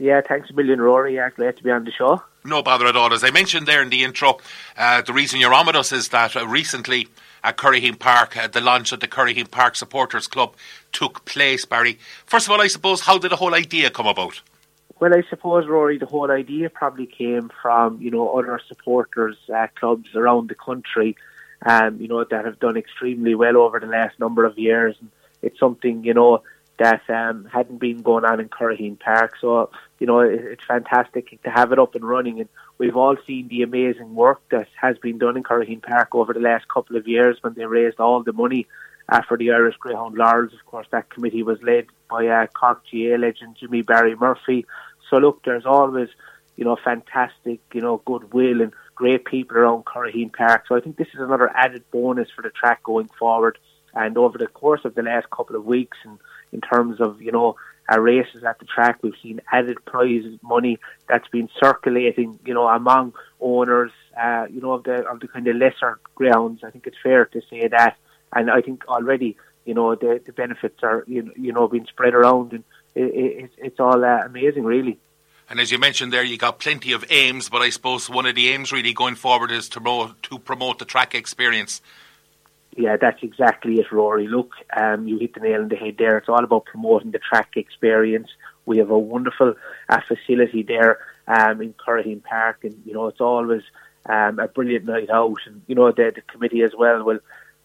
Yeah, thanks a million, Rory. Yeah, glad to be on the show. No bother at all. As I mentioned there in the intro, uh, the reason you're on with us is that uh, recently at Curraheen Park, uh, the launch of the Curraheen Park Supporters Club took place, Barry. First of all, I suppose, how did the whole idea come about? Well, I suppose, Rory, the whole idea probably came from, you know, other supporters uh, clubs around the country, um, you know, that have done extremely well over the last number of years. And it's something, you know, that um, hadn't been going on in Curraheen Park. So, you know, it, it's fantastic to have it up and running. And we've all seen the amazing work that has been done in Curraheen Park over the last couple of years when they raised all the money uh, for the Irish Greyhound Laurels. Of course, that committee was led by uh, Cork GAA legend Jimmy Barry Murphy. So, look, there's always, you know, fantastic, you know, goodwill and great people around Curraheen Park. So I think this is another added bonus for the track going forward. And over the course of the last couple of weeks and in terms of, you know, our races at the track. We've seen added prize money that's been circulating, you know, among owners, uh, you know, of the of the kind of lesser grounds. I think it's fair to say that, and I think already, you know, the the benefits are you know, you know being spread around, and it, it, it's all uh, amazing, really. And as you mentioned there, you got plenty of aims, but I suppose one of the aims really going forward is to promote, to promote the track experience. Yeah, that's exactly it, Rory. Look, um, you hit the nail on the head there. It's all about promoting the track experience. We have a wonderful uh, facility there um, in Curraheen Park, and you know it's always um, a brilliant night out. And you know the, the committee as well will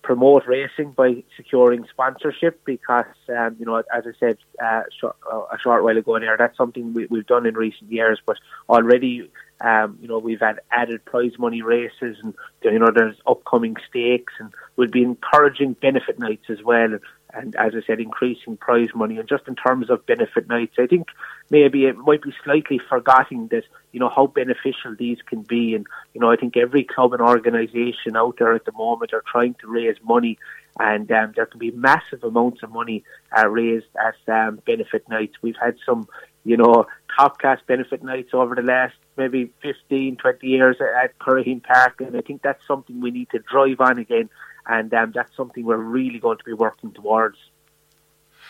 promote racing by securing sponsorship because, um, you know, as I said uh, short, uh, a short while ago there, that's something we, have done in recent years. But already, um, you know, we've had added prize money races and, you know, there's upcoming stakes and we'll be encouraging benefit nights as well and as I said, increasing prize money. And just in terms of benefit nights, I think maybe it might be slightly forgotten that you know how beneficial these can be. And you know, I think every club and organisation out there at the moment are trying to raise money, and um, there can be massive amounts of money uh, raised at um, benefit nights. We've had some, you know, top class benefit nights over the last maybe 15, 20 years at Curraheen Park, and I think that's something we need to drive on again and um, that's something we're really going to be working towards.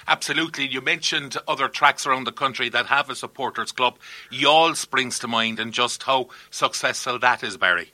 Absolutely. You mentioned other tracks around the country that have a supporters club. Youghal springs to mind and just how successful that is, Barry.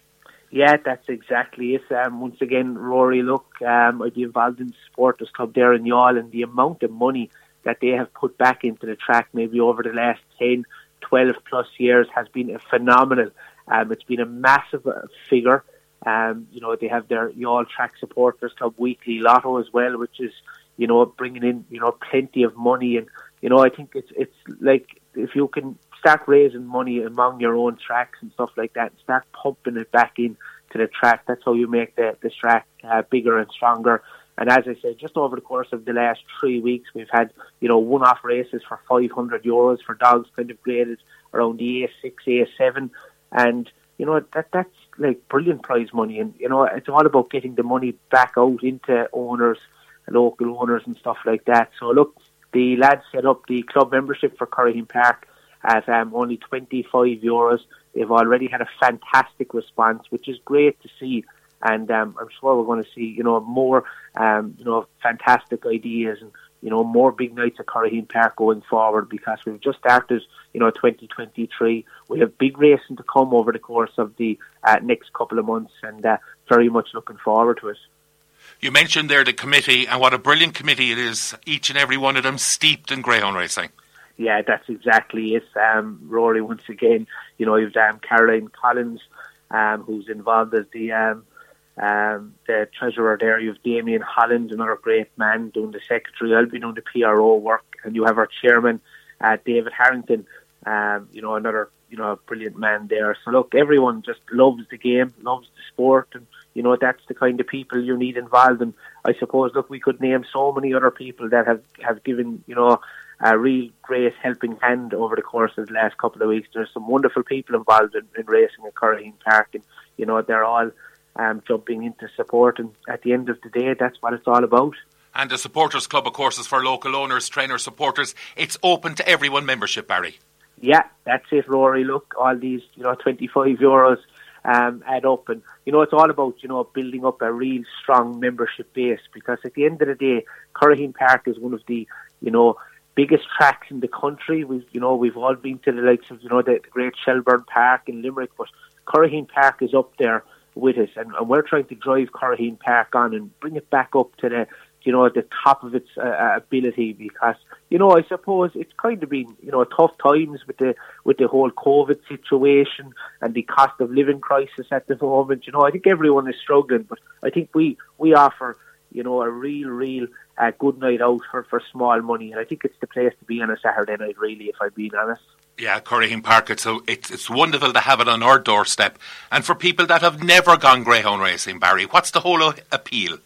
Yeah, that's exactly it. Um, once again, Rory, look, um, I'd be involved in the supporters club there in Youghal and the amount of money that they have put back into the track maybe over the last 10, 12 plus years has been a phenomenal. Um, it's been a massive uh, figure. Um, you know, they have their Youghal Track Supporters Club weekly lotto as well, which is, you know, bringing in, you know, plenty of money. And, you know, I think it's, it's like if you can start raising money among your own tracks and stuff like that, and start pumping it back in to the track, that's how you make the, the track uh, bigger and stronger. And as I said, just over the course of the last three weeks, we've had, you know, one-off races for 500 euros for dogs kind of graded around the A6, A7. And, you know, that that's like brilliant prize money, and you know it's all about getting the money back out into owners, local owners, and stuff like that. So look, the lads set up the club membership for Curraheen Park at um, only 25 euros. They've already had a fantastic response, which is great to see. And um, I'm sure we're going to see, you know, more, um, you know, fantastic ideas and you know, more big nights at Curraheen Park going forward because we've just started, you know, 2023. We have big racing to come over the course of the uh, next couple of months and uh, very much looking forward to it. You mentioned there the committee and what a brilliant committee it is, each and every one of them steeped in greyhound racing. Yeah, that's exactly it. Um, Rory, once again, you know, you've um, Caroline Collins, um, who's involved as the um, um, the treasurer there, you have Damien Holland, another great man, doing the secretary. I'll be doing the PRO work, and you have our chairman, uh, David Harrington. Um, you know, another you know brilliant man there. So look, everyone just loves the game, loves the sport, and you know that's the kind of people you need involved. And I suppose, look, we could name so many other people that have have given you know a real great helping hand over the course of the last couple of weeks. There's some wonderful people involved in, in racing at Curraheen Park, and you know they're all um, jumping into support. And at the end of the day, that's what it's all about. And the supporters club, of course, is for local owners, trainers, supporters. It's open to everyone membership, Barry. Yeah, that's it, Rory. Look, all these, you know, 25 euros um, add up. And, you know, it's all about, you know, building up a real strong membership base because at the end of the day, Curraheen Park is one of the, you know, biggest tracks in the country. We've, you know, we've all been to the likes of, you know, the, great Shelbourne Park in Limerick, but Curraheen Park is up there with us, and, and we're trying to drive Curraheen Park on and bring it back up to the, you know, at the top of its uh, uh, ability because, you know, I suppose it's kind of been, you know, tough times with the with the whole COVID situation and the cost of living crisis at the moment. You know, I think everyone is struggling, but I think we we offer, you know, a real, real uh, good night out for, for small money, and I think it's the place to be on a Saturday night, really, if I'm being honest. Yeah, Curraheen Park. It's, a, it's it's wonderful to have it on our doorstep, and for people that have never gone greyhound racing, Barry, what's the whole appeal?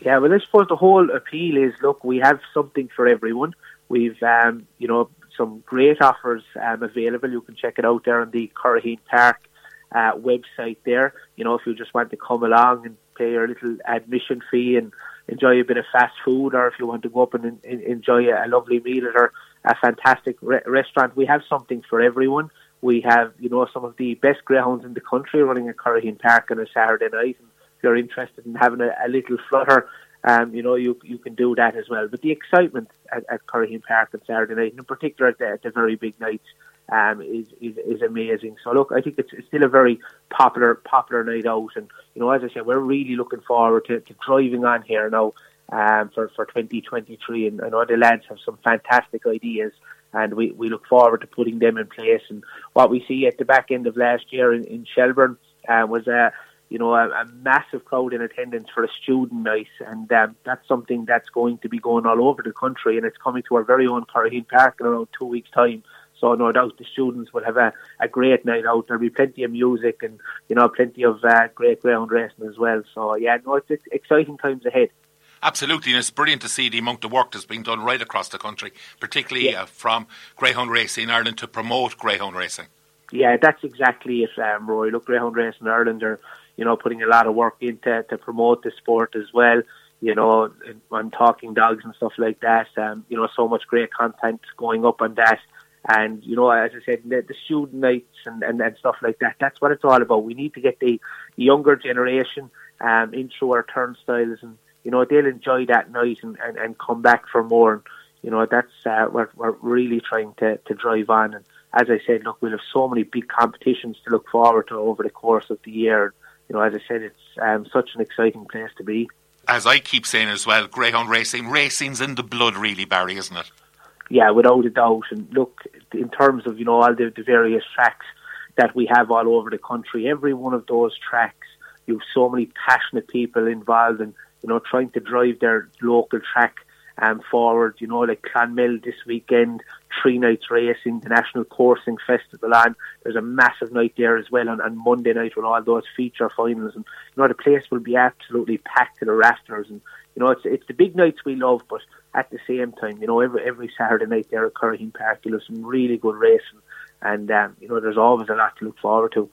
Yeah, well, I suppose the whole appeal is look, we have something for everyone. We've, um, you know, some great offers um, available. You can check it out there on the Curraheen Park uh, website there. You know, if you just want to come along and pay your little admission fee and enjoy a bit of fast food, or if you want to go up and in, enjoy a, a, lovely meal at our a fantastic re- restaurant, we have something for everyone. We have, you know, some of the best greyhounds in the country running at Curraheen Park on a Saturday night. And if you're interested in having a, a little flutter, um, you know, you you can do that as well. But the excitement at, at Curraheen Park on Saturday night, and in particular at the, at the very big nights, um, is, is is amazing. So look, I think it's, it's still a very popular popular night out, and you know, as I said, we're really looking forward to, to driving on here now um, for for 2023, and know the lads have some fantastic ideas. And we, we look forward to putting them in place. And what we see at the back end of last year in, in Shelbourne uh, was a, you know, a, a, massive crowd in attendance for a student night, and um, that's something that's going to be going all over the country, and it's coming to our very own Curraheen Park in around two weeks' time. So no doubt the students will have a, a great night out. There'll be plenty of music and you know plenty of uh, great ground racing as well. So yeah, no, it's, it's exciting times ahead. Absolutely, and it's brilliant to see the amount of work that's being done right across the country, particularly yeah. uh, from greyhound racing in Ireland to promote greyhound racing. Yeah, that's exactly it, um, Roy. Look, greyhound racing in Ireland are you know, putting a lot of work into to promote the sport as well. You know, on talking dogs and stuff like that. Um, you know, so much great content going up on that. And you know, as I said, the, the student nights and, and, and stuff like that. That's what it's all about. We need to get the younger generation um, into our turnstiles, and you know, they'll enjoy that night and, and, and come back for more. And, you know, that's uh, we're we're really trying to to drive on. And as I said, look, we'll have so many big competitions to look forward to over the course of the year you know, as I said, it's um, such an exciting place to be. As I keep saying as well, greyhound racing, racing's in the blood, really, Barry, isn't it? Yeah, without a doubt. And look, in terms of you know all the, the various tracks that we have all over the country, every one of those tracks, you have so many passionate people involved in you know trying to drive their local track um, forward. You know, like Clonmel this weekend, three nights racing, the National Coursing Festival on. There's a massive night there as well on, on Monday night with all those feature finals. And, you know, the place will be absolutely packed to the rafters. And, you know, it's it's the big nights we love, but at the same time, you know, every every Saturday night there at Curraheen Park, you'll have some really good racing. And, um, you know, there's always a lot to look forward to.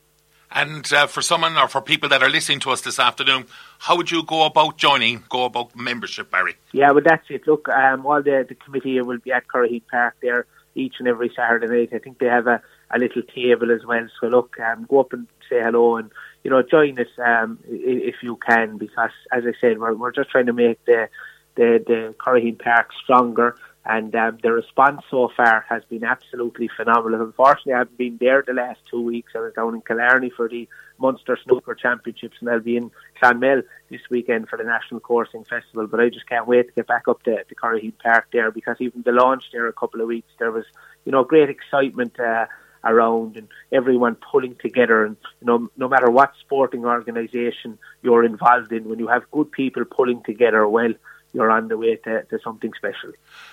And uh, for someone or for people that are listening to us this afternoon, how would you go about joining, go about membership, Barry? Yeah, well, that's it. Look, um, all the, the committee will be at Curraheen Park there each and every Saturday night. I think they have a, a little table as well. So, look, um, go up and say hello and, you know, join us um, if you can because, as I said, we're, we're just trying to make the, the, the Curraheen Park stronger and um, the response so far has been absolutely phenomenal. Unfortunately, I haven't been there the last two weeks. I was down in Killarney for the Munster Snooker Championships, and I'll be in Clonmel this weekend for the National Coursing Festival. But I just can't wait to get back up to, to Curraheen Park there because even the launch there a couple of weeks, there was you know great excitement. Uh, around and everyone pulling together and you know no matter what sporting organisation you're involved in when you have good people pulling together well you're on the way to, to something special.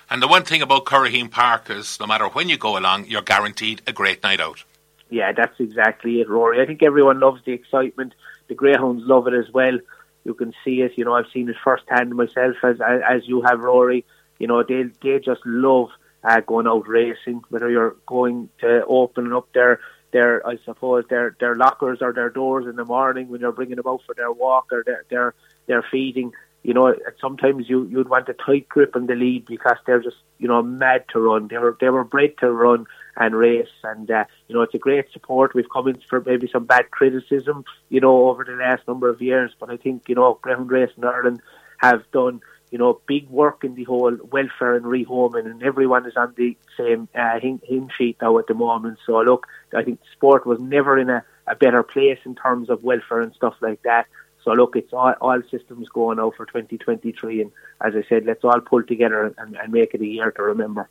And the one thing about Curraheen Park is no matter when you go along, you're guaranteed a great night out. Yeah, that's exactly it, Rory. I think everyone loves the excitement. The Greyhounds love it as well. You can see it. You know, I've seen it firsthand myself, as as you have, Rory. You know, they they just love uh, going out racing. Whether you're going to open up their their, I suppose their their lockers or their doors in the morning when you're bringing them out for their walk or their their, their feeding you know, sometimes you you'd want a tight grip on the lead because they're just you know mad to run. They were they were bred to run and race, and uh, you know it's a great support. We've come in for maybe some bad criticism, you know, over the last number of years, but I think you know Greyhound Race in Ireland have done you know, big work in the whole welfare and rehoming, and everyone is on the same uh, hymn sheet now at the moment. So look, I think sport was never in a, a better place in terms of welfare and stuff like that. So look, it's all, all systems going now for 2023, and as I said, let's all pull together and, and make it a year to remember.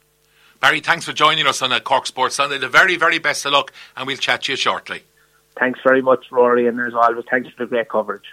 Barry, thanks for joining us on a Cork Sports Sunday. The very, very best of luck, and we'll chat to you shortly. Thanks very much, Rory, and as always, thanks for the great coverage.